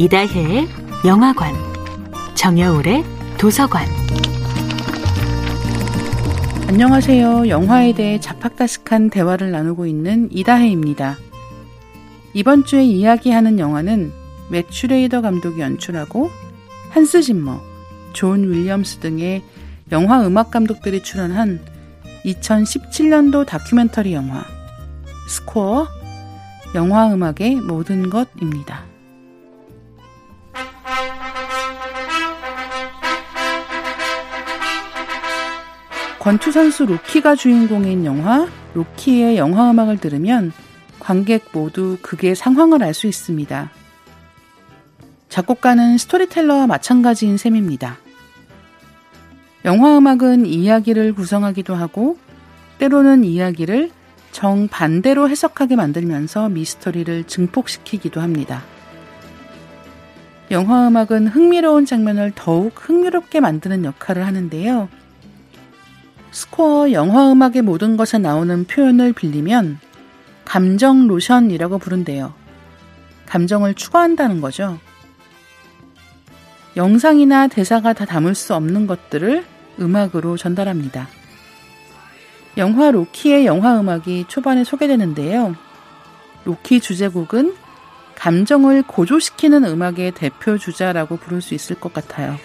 이다혜의 영화관, 정여울의 도서관. 안녕하세요. 영화에 대해 잡학다식한 대화를 나누고 있는 이다혜입니다. 이번 주에 이야기하는 영화는 맷 슈레이더 감독이 연출하고 한스 짐머, 존 윌리엄스 등의 영화 음악 감독들이 출연한 2017년도 다큐멘터리 영화 스코어 영화 음악의 모든 것입니다. 권투 선수 로키가 주인공인 영화 로키의 영화 음악을 들으면 관객 모두 극의 상황을 알 수 있습니다. 작곡가는 스토리텔러와 마찬가지인 셈입니다. 영화 음악은 이야기를 구성하기도 하고 때로는 이야기를 정반대로 해석하게 만들면서 미스터리를 증폭시키기도 합니다. 영화 음악은 흥미로운 장면을 더욱 흥미롭게 만드는 역할을 하는데요. 스코어 영화 음악의 모든 것에 나오는 표현을 빌리면 감정 로션이라고 부른대요. 감정을 추가한다는 거죠. 영상이나 대사가 다 담을 수 없는 것들을 음악으로 전달합니다. 영화 로키의 영화 음악이 초반에 소개되는데요. 로키 주제곡은 감정을 고조시키는 음악의 대표 주자라고 부를 수 있을 것 같아요.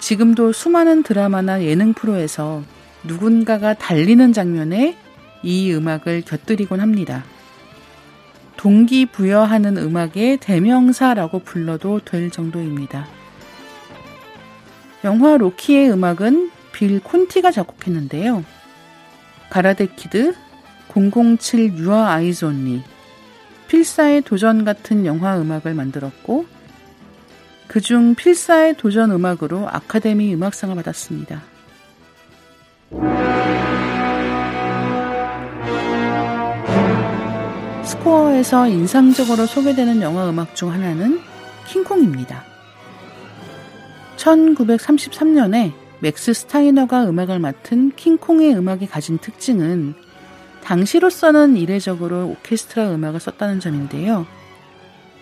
지금도 수많은 드라마나 예능 프로에서 누군가가 달리는 장면에 이 음악을 곁들이곤 합니다. 동기부여하는 음악의 대명사라고 불러도 될 정도입니다. 영화 로키의 음악은 빌 콘티가 작곡했는데요. 가라데 키드, 007 Your Eyes Only, 필사의 도전 같은 영화 음악을 만들었고 그중 필사의 도전 음악으로 아카데미 음악상을 받았습니다. 스코어에서 인상적으로 소개되는 영화 음악 중 하나는 킹콩입니다. 1933년에 맥스 스타이너가 음악을 맡은 킹콩의 음악이 가진 특징은 당시로서는 이례적으로 오케스트라 음악을 썼다는 점인데요.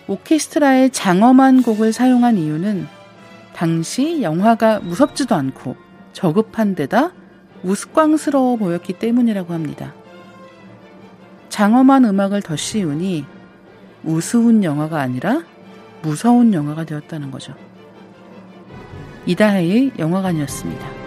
오케스트라의 장엄한 곡을 사용한 이유는 당시 영화가 무섭지도 않고 저급한 데다 우스꽝스러워 보였기 때문이라고 합니다. 장엄한 음악을 더 씌우니 우스운 영화가 아니라 무서운 영화가 되었다는 거죠. 이다혜의 영화관이었습니다.